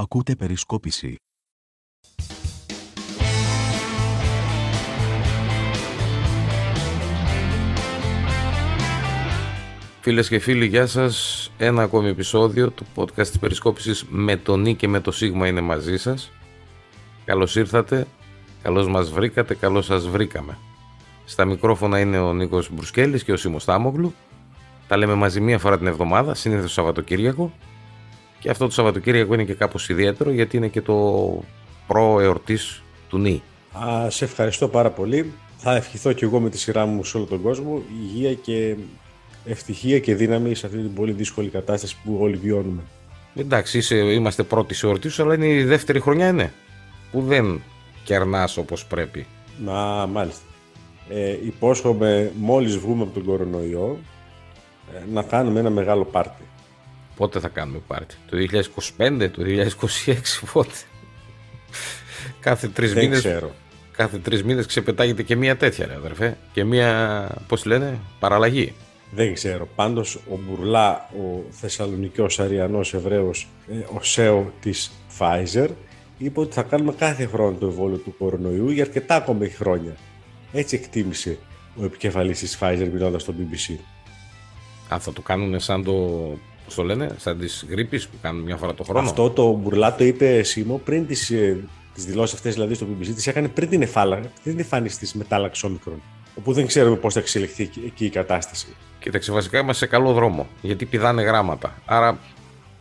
Ακούτε περισκόπηση. Φίλες και φίλοι, γεια σας. Ένα ακόμη επεισόδιο του podcast της Περισκόπησης με τον Νί και με το Σίγμα είναι μαζί σας. Καλώς ήρθατε, καλώς μας βρήκατε, καλώς σας βρήκαμε. Στα μικρόφωνα είναι ο Νίκος Μπρουσκέλης και ο Σίμος Τάμογλου. Τα λέμε μαζί μία φορά την εβδομάδα, συνήθως Σαββατοκύριακο. Και αυτό το Σαββατοκύριακο είναι και κάπως ιδιαίτερο γιατί είναι και το προ εορτής του Νί. Α, σε ευχαριστώ πάρα πολύ. Θα ευχηθώ και εγώ με τη σειρά μου σε όλο τον κόσμο υγεία και ευτυχία και δύναμη σε αυτή την πολύ δύσκολη κατάσταση που όλοι βιώνουμε. Εντάξει, είσαι, είμαστε πρώτοι σε εορτή σου, αλλά είναι η δεύτερη χρονιά είναι. Που δεν κερνάς όπως πρέπει. Να, μάλιστα. Ε, υπόσχομαι μόλις βγούμε από τον κορονοϊό ε, να κάνουμε ένα μεγάλο πάρτι. Πότε θα κάνουμε πάρτι, το 2025, το 2026, πότε. κάθε τρεις Δεν μήνες, ξέρω. κάθε τρεις μήνες ξεπετάγεται και μία τέτοια ρε αδερφέ. Και μία, πώς λένε, παραλλαγή. Δεν ξέρω. Πάντως ο Μπουρλά, ο Θεσσαλονικιός Αριανός Εβραίος, ε, ο ΣΕΟ της Pfizer, είπε ότι θα κάνουμε κάθε χρόνο το εμβόλιο του κορονοϊού για αρκετά ακόμη χρόνια. Έτσι εκτίμησε ο επικεφαλής της Pfizer μιλώντας στο BBC. Αν θα το κάνουν σαν το, πώς το λένε, σαν τις γρήπεις που κάνουν μια φορά το χρόνο. Αυτό το Μπουρλά το είπε Σίμω πριν τις, ε, τις δηλώσεις αυτές δηλαδή στο BBC, τις έκανε πριν την, εφάλα, πριν την εμφάνιση της μετάλλαξη όμικρον. Όπου δεν ξέρουμε πώς θα εξελιχθεί εκεί- εκεί η κατάσταση. Κοίταξε, βασικά είμαστε σε καλό δρόμο. Γιατί πηδάνε γράμματα. Άρα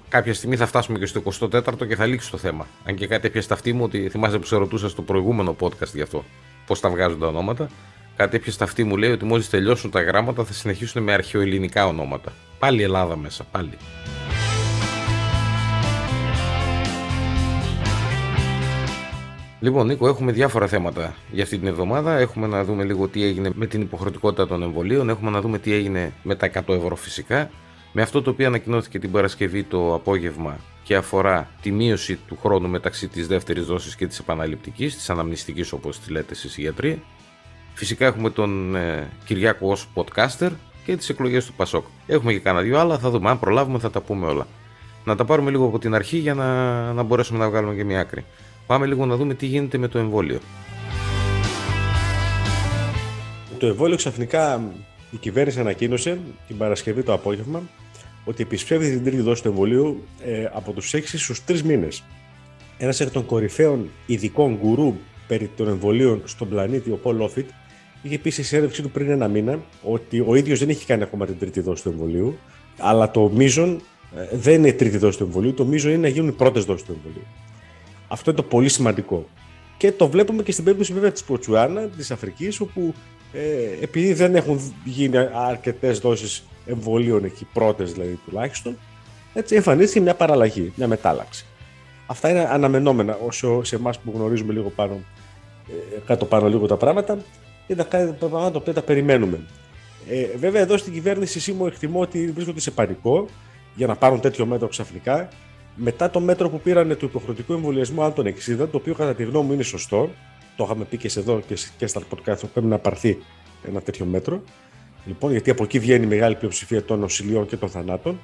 κάποια στιγμή θα φτάσουμε και στο 24ο και θα λήξει το θέμα. Αν και κάτι έπιασε τα αυτή μου ότι θυμάσαι που σε ρωτούσα στο προηγούμενο podcast γι' αυτό. Πώς τα βγάζουν τα ονόματα. Κάτι έπιασε τα αυτή μου λέει ότι μόλις τελειώσουν τα γράμματα θα συνεχίσουν με αρχαιοελληνικά ονόματα. Πάλι Ελλάδα μέσα, πάλι. Λοιπόν, Νίκο, έχουμε διάφορα θέματα για αυτή την εβδομάδα. Έχουμε να δούμε λίγο τι έγινε με την υποχρεωτικότητα των εμβολίων. Έχουμε να δούμε τι έγινε με τα 100 ευρώ φυσικά. Με αυτό το οποίο ανακοινώθηκε την Παρασκευή το απόγευμα και αφορά τη μείωση του χρόνου μεταξύ της δεύτερης δόσης και της επαναληπτικής, της αναμνηστικής όπως τη λέτε εσείς οι γιατροί. Φυσικά έχουμε τον ε, Κυριάκο ως podcaster και τις εκλογές του Πασόκ. Έχουμε και κάνα δύο άλλα, θα δούμε. Αν προλάβουμε θα τα πούμε όλα. Να τα πάρουμε λίγο από την αρχή για να, να μπορέσουμε να βγάλουμε και μια άκρη. Πάμε λίγο να δούμε τι γίνεται με το εμβόλιο. Το εμβόλιο ξαφνικά η κυβέρνηση ανακοίνωσε την Παρασκευή το απόγευμα ότι επισπεύδει την τρίτη δόση του εμβολίου ε, από τους 6 στους 3 μήνες. Ένας εκ των κορυφαίων ειδικών γκουρού περί των εμβολίων στον πλανήτη, ο Πολ Όφιτ, είχε πει στη συνέντευξή του πριν ένα μήνα ότι ο ίδιος δεν έχει κάνει ακόμα την τρίτη δόση του εμβολίου, αλλά το μείζον ε, δεν είναι η τρίτη δόση του εμβολίου, το μείζον είναι να γίνουν οι πρώτες δόσεις του εμβολίου. Αυτό είναι το πολύ σημαντικό. Και το βλέπουμε και στην περίπτωση βέβαια της Ποτσουάνα, της Αφρικής, όπου ε, επειδή δεν έχουν γίνει αρκετές δόσεις εμβολίων εκεί, πρώτες δηλαδή τουλάχιστον, έτσι εμφανίστηκε μια παραλλαγή, μια μετάλλαξη. Αυτά είναι αναμενόμενα όσο σε εμάς που γνωρίζουμε λίγο πάνω, ε, κάτω πάνω λίγο τα πράγματα, είναι τα πράγματα τα οποία τα περιμένουμε. Ε, βέβαια εδώ στην κυβέρνηση Σίμω εκτιμώ ότι βρίσκονται σε πανικό για να πάρουν τέτοιο μέτρο ξαφνικά μετά το μέτρο που πήραν του υποχρεωτικού εμβολιασμού αν των 60, το οποίο κατά τη γνώμη μου είναι σωστό, το είχαμε πει και σε εδώ και, σε- και στα podcast, ότι πρέπει να πάρθει ένα τέτοιο μέτρο. Λοιπόν, γιατί από εκεί βγαίνει η μεγάλη πλειοψηφία των νοσηλειών και των θανάτων.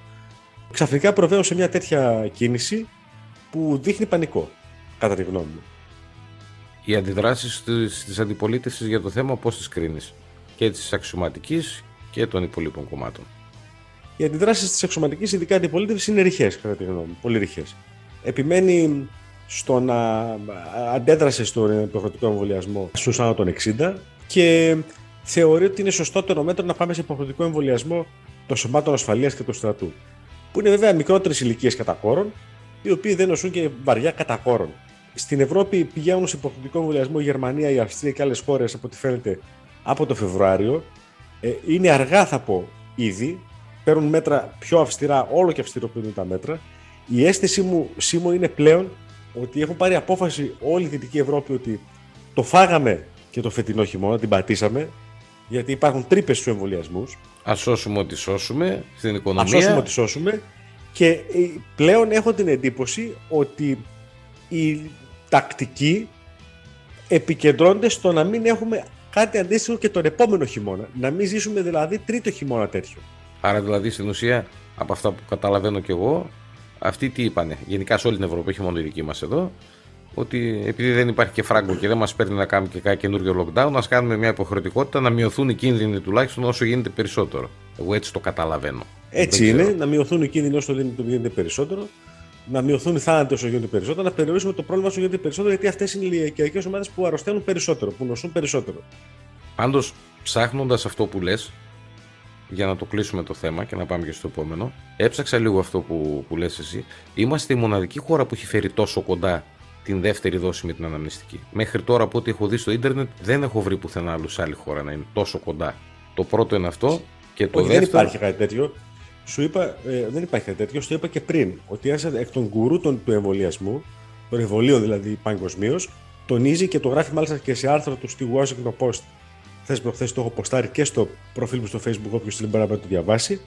Ξαφνικά προβαίνω σε μια τέτοια κίνηση που δείχνει πανικό, κατά τη γνώμη μου. Οι αντιδράσεις της, της αντιπολίτευσης για το θέμα πώς τις κρίνεις. Και της αξιωματικής και των υπολείπων κομμάτων. Οι αντιδράσεις της εξωματική, ειδικά αντιπολίτευσης, είναι ρηχές, κατά τη γνώμη μου. Πολύ ρηχές. Επιμένει στο να αντέδρασε στον υποχρεωτικό εμβολιασμό στους άνω των 60 και θεωρεί ότι είναι σωστότερο μέτρο να πάμε σε υποχρεωτικό εμβολιασμό των σωμάτων ασφαλείας και του στρατού. Που είναι βέβαια μικρότερες ηλικίες κατά κόρον, οι οποίοι δεν νοσούν και βαριά κατά κόρον. Στην Ευρώπη πηγαίνουν σε υποχρεωτικό εμβολιασμό η Γερμανία, η Αυστρία και άλλες χώρες από ό,τι φαίνεται από το Φεβρουάριο. Ε, είναι αργά, θα πω, ήδη. Παίρνουν μέτρα πιο αυστηρά, όλο και αυστηροποιούν τα μέτρα. Η αίσθηση μου, Σίμω, είναι πλέον ότι έχουν πάρει απόφαση όλη η Δυτική Ευρώπη ότι το φάγαμε και το φετινό χειμώνα, την πατήσαμε, γιατί υπάρχουν τρύπες στους εμβολιασμούς. Ας σώσουμε ό,τι σώσουμε στην Α οικονομία. σώσουμε ό,τι σώσουμε. Και ε, πλέον έχω την εντύπωση ότι οι τακτικοί επικεντρώνονται στο να μην έχουμε κάτι αντίστοιχο και τον επόμενο χειμώνα. Να μην ζήσουμε δηλαδή τρίτο χειμώνα τέτοιο. Άρα δηλαδή στην ουσία από αυτά που καταλαβαίνω κι εγώ αυτοί τι είπανε, γενικά σε όλη την Ευρώπη, όχι μόνο η δική μας εδώ, ότι επειδή δεν υπάρχει και φράγκο και δεν μας παίρνει να κάνουμε και κάτι καινούριο lockdown, να κάνουμε μια υποχρεωτικότητα να μειωθούν οι κίνδυνοι τουλάχιστον όσο γίνεται περισσότερο. Εγώ έτσι το καταλαβαίνω. Έτσι είναι, να μειωθούν οι κίνδυνοι όσο γίνεται περισσότερο, να μειωθούν οι θάνατοι όσο γίνεται περισσότερο, να περιορίσουμε το πρόβλημα όσο γίνεται περισσότερο, γιατί αυτές είναι οι ηλικιακέ ομάδες που αρρωσταίνουν περισσότερο, που νοσούν περισσότερο. Πάντως, ψάχνοντας αυτό που λες, για να το κλείσουμε το θέμα και να πάμε και στο επόμενο, έψαξα λίγο αυτό που, που λες εσύ. Είμαστε η μοναδική χώρα που έχει φέρει τόσο κοντά την δεύτερη δόση με την αναμνηστική. Μέχρι τώρα από ό,τι έχω δει στο ίντερνετ δεν έχω βρει πουθενά άλλο σε άλλη χώρα να είναι τόσο κοντά. Το πρώτο είναι αυτό και το Όχι, δεύτερο. Δεν υπάρχει κάτι τέτοιο. Σου είπα, ε, δεν υπάρχει κάτι τέτοιο. Σου είπα και πριν ότι ένας εκ των γκουρού του εμβολιασμού, των εμβολίων δηλαδή παγκοσμίως, τονίζει και το γράφει μάλιστα και σε άρθρο του στη Washington Post. Χθε προχθέ το έχω ποστάρει και στο προφίλ μου στο Facebook, όποιος δεν μπορεί να το διαβάσει.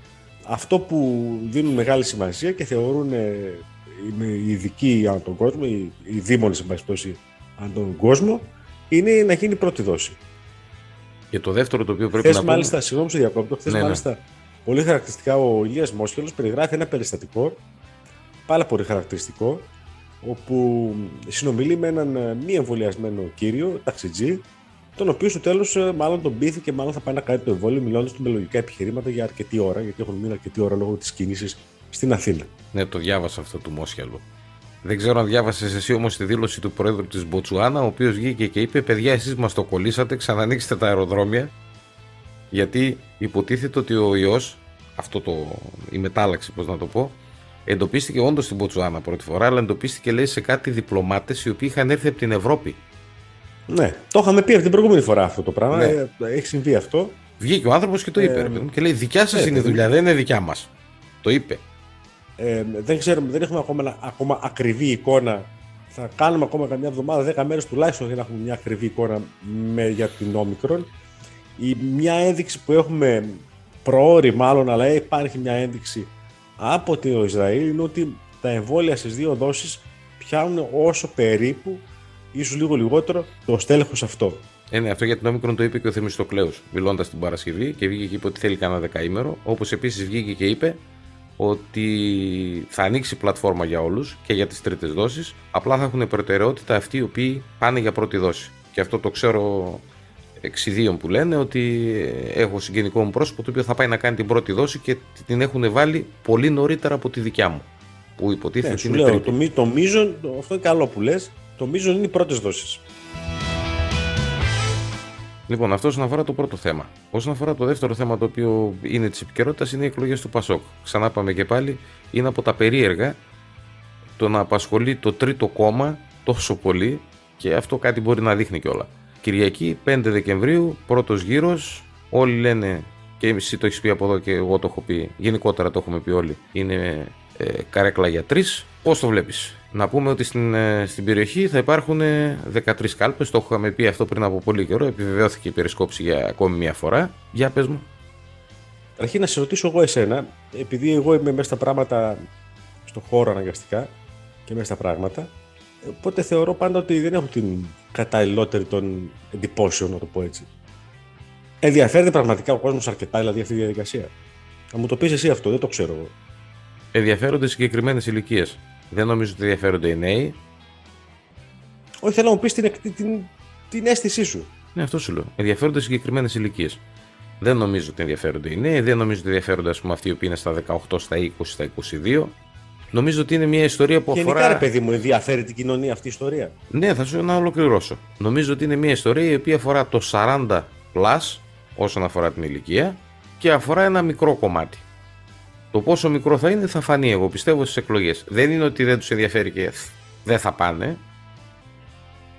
Αυτό που δίνουν μεγάλη σημασία και θεωρούν ε, οι ειδικοί ανά τον κόσμο, οι, οι δήμονες, εν πάση ανά τον κόσμο, είναι να γίνει η πρώτη δόση. Και το δεύτερο το οποίο πρέπει χθες, να πούμε. μάλιστα, συγγνώμη σε διακόπτω, χθε Ναι, ναι. Μάλιστα πολύ χαρακτηριστικά ο Ηλίας Μόσχελος περιγράφει ένα περιστατικό, πάρα πολύ χαρακτηριστικό, όπου συνομιλεί με έναν ε, μη εμβολιασμένο κύριο, ταξιτζή, τον οποίο στο τέλος μάλλον τον πείθει και μάλλον θα πάει να κάνει το εμβόλιο, μιλώντας του με λογικά επιχειρήματα για αρκετή ώρα, γιατί έχουν μείνει αρκετή ώρα λόγω της κίνησης στην Αθήνα. Ναι, το διάβασα αυτό του Μόσχελου. Δεν ξέρω αν διάβασες εσύ όμως τη δήλωση του πρόεδρου της Μποτσουάνα, ο οποίος βγήκε και είπε: Παιδιά, εσείς μας το κολλήσατε, ξανανοίξτε τα αεροδρόμια. Γιατί υποτίθεται ότι ο ιός, αυτό το, η μετάλλαξη, πώς να το πω, εντοπίστηκε όντως στην Μποτσουάνα πρώτη φορά, αλλά εντοπίστηκε λέει σε κάτι διπλωμάτες οι οποίοι είχαν έρθει από την Ευρώπη. Ναι, το είχαμε πει από την προηγούμενη φορά αυτό το πράγμα. Ναι. Ε, Έχει συμβεί αυτό. Βγήκε ο άνθρωπος και το είπε. Ε, ρε παιδί μου, και λέει: Δικιά σας ναι, είναι η παιδί μου. δουλειά, δεν είναι δικιά μας. Το είπε. Ε, δεν ξέρουμε, δεν έχουμε ακόμα, ακόμα ακριβή εικόνα. Θα κάνουμε ακόμα καμιά εβδομάδα, 10 μέρες τουλάχιστον για να έχουμε μια ακριβή εικόνα με, για την όμικρον. Η, μια ένδειξη που έχουμε προώρη μάλλον, αλλά υπάρχει μια ένδειξη από το Ισραήλ είναι ότι τα εμβόλια στις δύο δόσεις πιάνουν όσο περίπου, ίσως λίγο λιγότερο, το στέλεχος αυτό. Ε, ναι, αυτό για την όμικρον το είπε και ο Θεμιστοκλέου, μιλώντας την Παρασκευή και βγήκε και είπε ότι θέλει κανένα δεκαήμερο. Όπως επίσης βγήκε και είπε ότι θα ανοίξει πλατφόρμα για όλους και για τις τρίτες δόσεις. Απλά θα έχουν προτεραιότητα αυτοί οι οποίοι πάνε για πρώτη δόση. Και αυτό το ξέρω εξιδίων που λένε ότι έχω συγγενικό μου πρόσωπο το οποίο θα πάει να κάνει την πρώτη δόση και την έχουν βάλει πολύ νωρίτερα από τη δικιά μου. Που υποτίθεται Ναι, ότι σου είναι λέω, τρίτη. το, μη- το μείζον, το- αυτό είναι καλό που λες, το μείζον είναι οι πρώτες δόσεις. Λοιπόν, αυτό όσον αφορά το πρώτο θέμα. Όσον αφορά το δεύτερο θέμα το οποίο είναι της επικαιρότητας είναι οι εκλογές του Πασόκ. Ξανά πάμε και πάλι, είναι από τα περίεργα το να απασχολεί το τρίτο κόμμα τόσο πολύ και αυτό κάτι μπορεί να δείχνει κιόλα. Κυριακή 5 Δεκεμβρίου, πρώτος γύρος. Όλοι λένε και εσύ το έχεις πει από εδώ και εγώ το έχω πει. Γενικότερα το έχουμε πει όλοι. Είναι ε, καρέκλα για τρεις. Πώς το βλέπεις; Να πούμε ότι στην, ε, στην περιοχή θα υπάρχουν ε, 13 κάλπες. Το είχαμε πει αυτό πριν από πολύ καιρό. Επιβεβαιώθηκε η περισκόψη για ακόμη μια φορά. Για πες μου. Αρχή να σε ρωτήσω εγώ εσένα, επειδή εγώ είμαι μέσα στα πράγματα, στο χώρο αναγκαστικά και μέσα στα πράγματα, οπότε θεωρώ πάντα ότι δεν έχω την καταλληλότερη των εντυπώσεων, να το πω έτσι. Ενδιαφέρεται πραγματικά ο κόσμος αρκετά δηλαδή αυτή η διαδικασία. Θα μου το πεις εσύ αυτό, δεν το ξέρω εγώ. Ενδιαφέρονται συγκεκριμένες ηλικίες. Δεν νομίζω ότι ενδιαφέρονται οι νέοι. Όχι, θέλω να μου πεις την, εκ- την, την αίσθησή σου. Ναι, αυτό σου λέω. Ενδιαφέρονται συγκεκριμένες ηλικίες. Δεν νομίζω ότι ενδιαφέρονται οι νέοι, δεν νομίζω ότι ενδιαφέρονται ας πούμε, αυτοί οι οποίοι είναι στα 18, στα 20, στα 22. Νομίζω ότι είναι μια ιστορία που Γενικά, αφορά. ρε παιδί μου, ενδιαφέρει την κοινωνία αυτή η ιστορία. Ναι, θα σου να ολοκληρώσω. Νομίζω ότι είναι μια ιστορία η οποία αφορά το 40 plus όσον αφορά την ηλικία και αφορά ένα μικρό κομμάτι. Το πόσο μικρό θα είναι θα φανεί, εγώ πιστεύω, στις εκλογές. Δεν είναι ότι δεν τους ενδιαφέρει και δεν θα πάνε.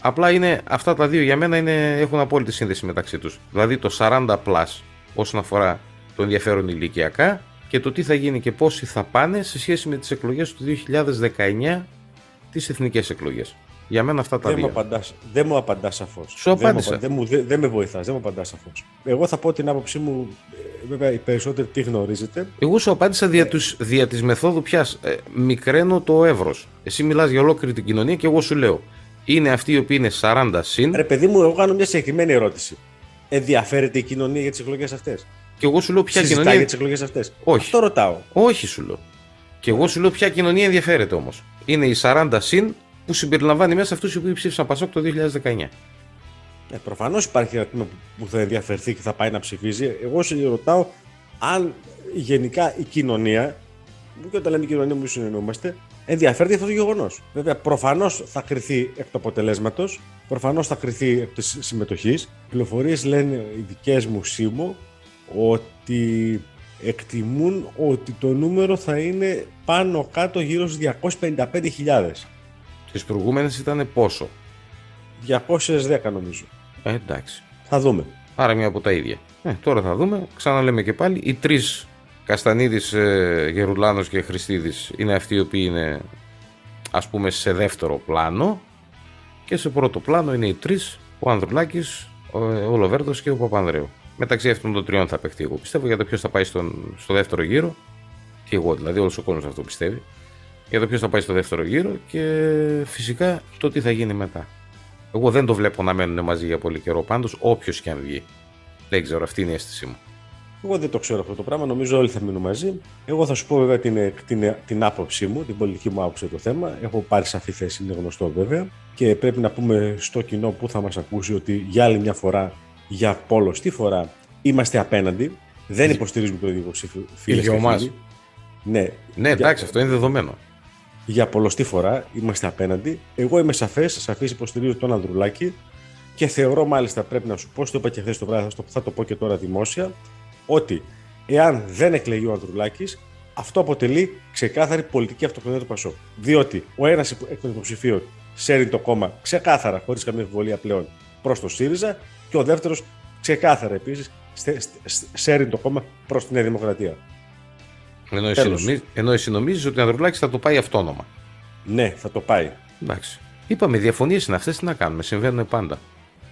Απλά είναι αυτά τα δύο για μένα είναι, έχουν απόλυτη σύνδεση μεταξύ τους. Δηλαδή το 40 plus όσον αφορά το ενδιαφέρον ηλικιακά και το τι θα γίνει και πόσοι θα πάνε σε σχέση με τις εκλογές του 2019 τις εθνικές εκλογές. Για μένα αυτά τα Δεν μου, δύο. απαντάς, δεν μου απαντάς σαφώς. Σου απάντησα. Δεν, μου, δεν, δεν με βοηθάς, δεν μου απαντάς σαφώς. Εγώ θα πω την άποψή μου, ε, βέβαια οι περισσότεροι τι γνωρίζετε. Εγώ σου απάντησα δια, τους, δια της μεθόδου πια. Ε, μικραίνω το εύρος. Εσύ μιλάς για ολόκληρη την κοινωνία και εγώ σου λέω. Είναι αυτοί οι οποίοι είναι 40 συν Ρε παιδί μου, εγώ κάνω μια συγκεκριμένη ερώτηση. Ενδιαφέρεται η κοινωνία για τις εκλογές αυτές; Και εγώ σου λέω ποια Συζητάει κοινωνία. για τις εκλογές αυτές. Όχι. Αυτό ρωτάω. Όχι σου λέω. Και εγώ σου λέω ποια κοινωνία ενδιαφέρεται όμως. Είναι η 40 συν που συμπεριλαμβάνει μέσα αυτούς οι οποίοι ψήφισαν Πασόκ το 2019. Ε, Προφανώς υπάρχει ένα τμήμα που θα ενδιαφερθεί και θα πάει να ψηφίζει. Εγώ σε ρωτάω αν γενικά η κοινωνία, και όταν λέμε κοινωνία μου συνεννοούμαστε, ενδιαφέρεται αυτό το γεγονός. Βέβαια, προφανώς θα κρυθεί εκ του αποτελέσματος, προφανώς θα κρυθεί εκ της συμμετοχής. Οι πληροφορίες λένε οι δικές μου σήμου ότι εκτιμούν ότι το νούμερο θα είναι πάνω κάτω γύρω στους 255.000. Τις προηγούμενες ήταν πόσο; 210 νομίζω. Ε, εντάξει. Θα δούμε. Άρα μία από τα ίδια. Ε, τώρα θα δούμε. Ξαναλέμε και πάλι. Οι τρεις Καστανίδης, ε, Γερουλάνος και Χριστίδης είναι αυτοί οι οποίοι είναι ας πούμε σε δεύτερο πλάνο και σε πρώτο πλάνο είναι οι τρεις, ο Ανδρουλάκης, ο, ο Λοβέρδος και ο Παπανδρέου. Μεταξύ αυτών των τριών θα παιχτεί εγώ πιστεύω για το ποιος θα πάει στον, στο δεύτερο γύρο και εγώ δηλαδή όλος ο κόσμος αυτό πιστεύει για το ποιος θα πάει στο δεύτερο γύρο και φυσικά το τι θα γίνει μετά. Εγώ δεν το βλέπω να μένουν μαζί για πολύ καιρό πάντως όποιος και αν βγει. Δεν ξέρω, αυτή είναι η αίσθησή μου. Εγώ δεν το ξέρω αυτό το πράγμα, νομίζω όλοι θα μείνουν μαζί. Εγώ θα σου πω βέβαια την, την, την άποψή μου, την πολιτική μου άποψη για το θέμα. Έχω πάρει σαφή θέση, είναι γνωστό βέβαια. Και πρέπει να πούμε στο κοινό που θα μας ακούσει ότι για άλλη μια φορά, για πολλωστή φορά, είμαστε απέναντι. Δεν υποστηρίζουμε το ίδιο υποψήφιο. Φίλες και φίλοι. Ναι, ναι εντάξει, για... αυτό είναι δεδομένο. Για πολλωστή φορά είμαστε απέναντι. Εγώ είμαι σαφές, σαφής υποστηρίζω τον Ανδρουλάκη και θεωρώ μάλιστα πρέπει να σου πω, το είπα και χθες το βράδυ, θα το, θα το πω και τώρα δημόσια, ότι εάν δεν εκλεγεί ο Ανδρουλάκης, αυτό αποτελεί ξεκάθαρη πολιτική αυτοκτονία του Πασό. Διότι ο ένας εκ των υποψηφίων σέρνει το κόμμα ξεκάθαρα, χωρίς καμία αμφιβολία πλέον, προς το ΣΥΡΙΖΑ και ο δεύτερος ξεκάθαρα επίσης σέρνει το κόμμα προς τη Νέα Δημοκρατία. Ενώ εσύ, νομίζεις, ενώ εσύ νομίζεις ότι ο Ανδρουλάκης θα το πάει αυτόνομα. Ναι, θα το πάει. Εντάξει. Είπαμε, διαφωνίες είναι αυτές, τι να κάνουμε, συμβαίνουν πάντα.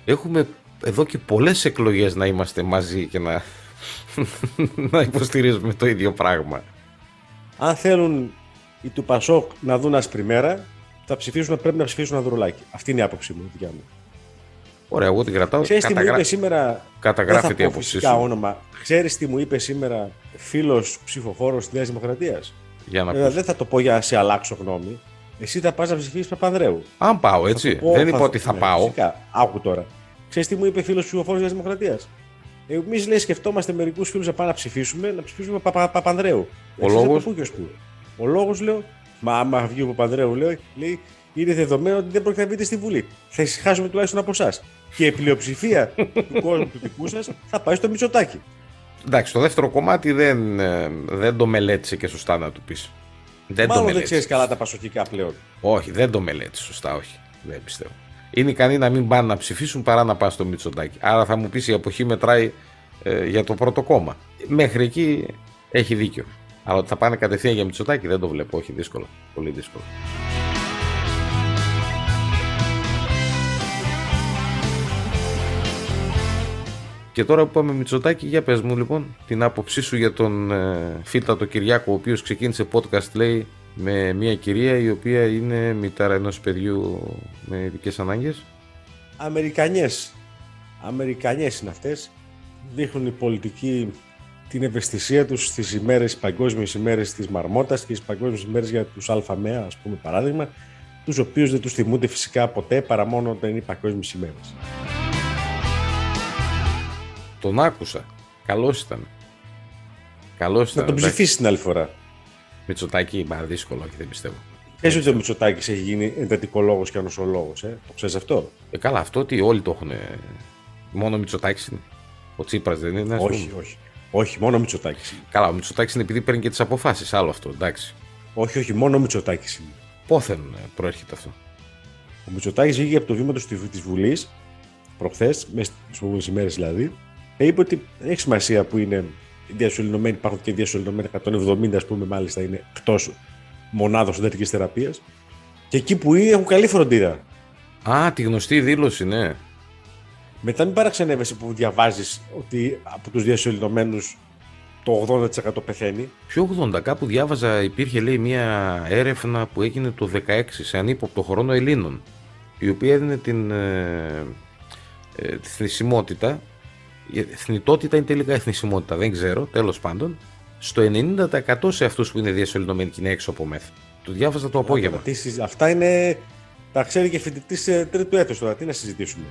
Έχουμε εδώ και πολλές εκλογές να είμαστε μαζί και να, να υποστηρίζουμε το ίδιο πράγμα. Αν θέλουν οι του Πασόκ να δουν ασπριμέρα, θα ψηφίσουν, πρέπει να ψηφίσουν Ανδρουλάκη. Αυτή είναι η άποψή μου, δικιά μου. Ωραία, εγώ την κρατάω. Ξέρεις τι μου είπε σήμερα. Καταγράφεται η άποψή σου. όνομα. Ξέρεις τι μου είπε σήμερα φίλος ψηφοφόρος της Νέας Δημοκρατίας; Για να ε, δεν θα το πω για να σε αλλάξω γνώμη. Εσύ θα πας να ψηφίσεις Παπανδρέου. Αν πάω, έτσι. Πω, δεν είπα ότι θα ναι, πάω. Φυσικά. Άκου τώρα. Ξέρεις τι μου είπε φίλος ψηφοφόρος της Νέας Δημοκρατίας; Εμείς λέει σκεφτόμαστε μερικούς φίλους να πάμε να ψηφίσουμε, να ψηφίσουμε Παπα, Παπανδρέου. Ο λόγος; Ο λόγος λέω, μα άμα βγει ο Παπανδρέου, λέει, λέει είναι δεδομένο ότι δεν πρόκειται να μπείτε στη Βουλή. Θα ησυχάσουμε τουλάχιστον από εσάς. Και η πλειοψηφία του κόσμου του δικού σας θα πάει στο Μητσοτάκι. Εντάξει, το δεύτερο κομμάτι δεν, ε, δεν το μελέτησε και σωστά να του πεις. Δεν Μάλλον δεν ξέρεις καλά τα πασοκικά πλέον. Όχι, δεν το μελέτησε σωστά, όχι. Δεν πιστεύω. Είναι ικανοί να μην πάνε να ψηφίσουν παρά να πάνε στο Μητσοτάκι. Άρα θα μου πεις η εποχή μετράει ε, για το πρώτο κόμμα. Μέχρι εκεί έχει δίκιο. Αλλά ότι θα πάνε κατευθείαν για Μητσοτάκι δεν το βλέπω. Όχι, δύσκολο. Πολύ δύσκολο. Και τώρα που πάμε Μητσοτάκη, για πες μου λοιπόν την άποψή σου για τον ε, Φίλτα τον Κυριάκο, ο οποίος ξεκίνησε podcast λέει με μια κυρία η οποία είναι μητέρα ενός παιδιού με ειδικές ανάγκες. Αμερικανιές. Αμερικανιές είναι αυτές. Δείχνουν η πολιτική την ευαισθησία τους στις ημέρες, παγκόσμιες ημέρες της Μαρμότας και στις παγκόσμιες ημέρες για τους ΑΜΕΑ, ας πούμε παράδειγμα, τους οποίους δεν τους θυμούνται φυσικά ποτέ παρά μόνο όταν είναι οι παγκόσμιες ημέρες. Τον άκουσα. Καλός ήταν. Καλός ήταν. Να τον ψηφίσεις την άλλη φορά. Μητσοτάκη, μα δύσκολο, όχι δεν πιστεύω. Πες ότι ο Μητσοτάκης έχει γίνει εντατικολόγος και ανοσολόγος, ε. Το ξέρεις αυτό; Ε, καλά, αυτό ότι όλοι το έχουν. Μόνο ο Μητσοτάκης είναι. Ο Τσίπρας δεν είναι. Όχι, όχι. Όχι, μόνο ο Μητσοτάκης. Καλά, ο Μητσοτάκης είναι επειδή παίρνει και τις αποφάσεις. Άλλο αυτό, εντάξει. Όχι, όχι, μόνο ο Μητσοτάκης είναι. Πόθεν ε, προέρχεται αυτό. Ο Μητσοτάκης βγήκε από το βήμα του της Βουλής προχθές, μέσα στις προηγούμενε ημέρες δηλαδή, ε, είπε ότι δεν έχει σημασία που είναι διασωληνωμένοι, υπάρχουν και διασωληνωμένοι 170, ας πούμε, μάλιστα είναι εκτός μονάδων εσωτερική θεραπείας. Και εκεί που είναι έχουν καλή φροντίδα. Α, τη γνωστή δήλωση, ναι. Μετά μην παραξενεύεσαι που διαβάζεις ότι από τους διασωληνωμένους το 80% πεθαίνει. Ποιο 80, κάπου διάβαζα, υπήρχε λέει μια έρευνα που έγινε το 16 σε ανύποπτο χρόνο Ελλήνων, η οποία έδινε την ε, ε, τη θνησιμότητα η εθνιτότητα είναι τελικά εθνισμότητα, δεν ξέρω, τέλος πάντων. στο 90% σε αυτούς που είναι διασωληνωμένοι και είναι έξω από μεθ. Το διάβαζα το απόγευμα. Αυτά είναι. Τα ξέρει και φοιτητής τρίτου έτους τώρα. Τι να συζητήσουμε.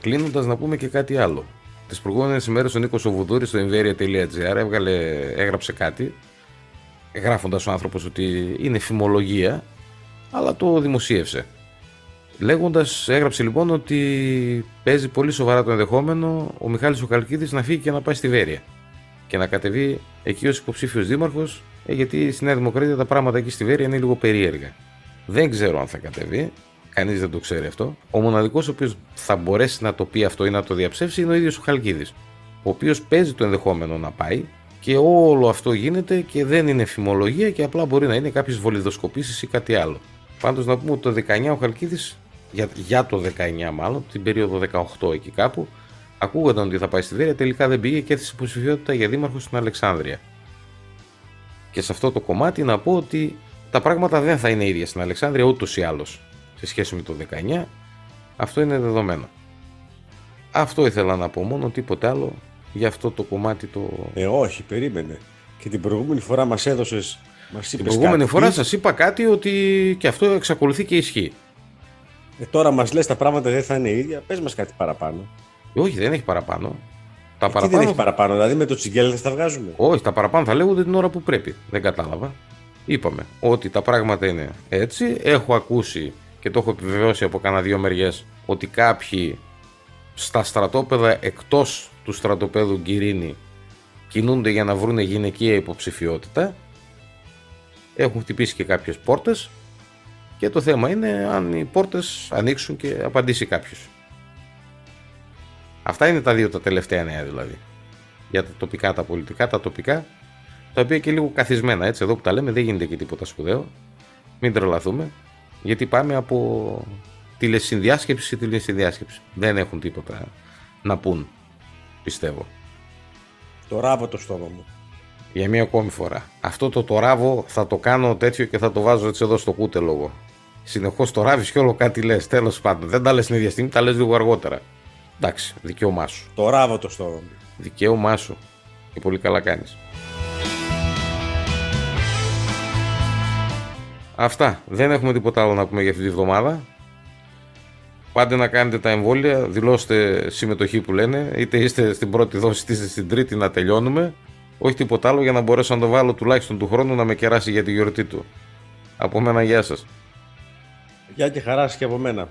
Κλείνοντας, να πούμε και κάτι άλλο. Τις προηγούμενες ημέρες ο Νίκος Οβουδούρης στο inveria.gr έγραψε κάτι, γράφοντας ο άνθρωπος ότι είναι φημολογία, αλλά το δημοσίευσε. Λέγοντας, έγραψε λοιπόν ότι παίζει πολύ σοβαρά το ενδεχόμενο ο Μιχάλης ο Καλκίδης να φύγει και να πάει στη Βέρεια και να κατεβεί εκεί ως υποψήφιος δήμαρχος, ε, γιατί στη Νέα Δημοκρατία τα πράγματα εκεί στη Βέρεια είναι λίγο περίεργα. Δεν ξέρω αν θα κατεβεί, κανείς δεν το ξέρει αυτό. Ο μοναδικός ο οποίος θα μπορέσει να το πει αυτό ή να το διαψεύσει είναι ο ίδιος ο Χαλκίδης, ο οποίος παίζει το ενδεχόμενο να πάει και όλο αυτό γίνεται και δεν είναι φημολογία και απλά μπορεί να είναι κάποιες βολιδοσκοπήσεις ή κάτι άλλο. Πάντως να πούμε ότι το 19 ο Χαλκίδης, για, για το 19 μάλλον, την περίοδο 18 εκεί κάπου, ακούγονταν ότι θα πάει στη Βέρεια, τελικά δεν πήγε και έθεσε υποψηφιότητα για δήμαρχο στην Αλεξάνδρεια. Και σε αυτό το κομμάτι να πω ότι τα πράγματα δεν θα είναι ίδια στην Αλεξάνδρεια ούτως ή άλλως σε σχέση με το 19. Αυτό είναι δεδομένο. Αυτό ήθελα να πω μόνο, τίποτε άλλο για αυτό το κομμάτι το... Ε, όχι, περίμενε. Και την προηγούμενη φορά μας έδωσες μας την προηγούμενη φορά σας είπα κάτι ότι και αυτό εξακολουθεί και ισχύει. Ε, τώρα μας λες τα πράγματα δεν θα είναι ίδια, πες μας κάτι παραπάνω. Όχι, δεν έχει παραπάνω. Τα ε, παραπάνω... δεν έχει παραπάνω, δηλαδή με το τσιγκέλ θα τα βγάζουμε; Όχι, τα παραπάνω θα λέγονται την ώρα που πρέπει. Δεν κατάλαβα. Είπαμε ότι τα πράγματα είναι έτσι. Έχω ακούσει και το έχω επιβεβαιώσει από κάνα δύο μεριές ότι κάποιοι στα στρατόπεδα εκτός του στρατοπέδου Γκυρίνη κινούνται για να βρουν γυναικεία υποψηφιότητα έχουν χτυπήσει και κάποιες πόρτες και το θέμα είναι αν οι πόρτες ανοίξουν και απαντήσει κάποιος. Αυτά είναι τα δύο τα τελευταία νέα δηλαδή. Για τα τοπικά, τα πολιτικά, τα τοπικά, τα οποία και λίγο καθισμένα έτσι εδώ που τα λέμε δεν γίνεται και τίποτα σπουδαίο. Μην τρελαθούμε. Γιατί πάμε από τηλεσυνδιάσκεψη σε τηλεσυνδιάσκεψη. Δεν έχουν τίποτα να πούν, πιστεύω. Το ράβω το στόμα μου. Για μία ακόμη φορά. Αυτό το το ράβω θα το κάνω τέτοιο και θα το βάζω έτσι εδώ στο λόγο. Συνεχώς το ράβεις και όλο κάτι λες. Τέλος πάντων. Δεν τα λες την ίδια στιγμή, τα λες λίγο αργότερα. Εντάξει, δικαίωμά σου. Το ράβω το στόμα μου. Δικαίωμά σου. Και πολύ καλά κάνεις. Αυτά. Δεν έχουμε τίποτα άλλο να πούμε για αυτή τη βδομάδα. Πάντε να κάνετε τα εμβόλια, δηλώστε συμμετοχή που λένε, είτε είστε στην πρώτη δόση, είτε στην τρίτη να τελειώνουμε. Όχι τίποτα άλλο για να μπορέσω να το βάλω τουλάχιστον του χρόνου να με κεράσει για τη γιορτή του. Από μένα, γεια σας. Γεια και χαρά και από μένα.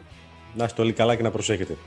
Να είστε όλοι καλά και να προσέχετε.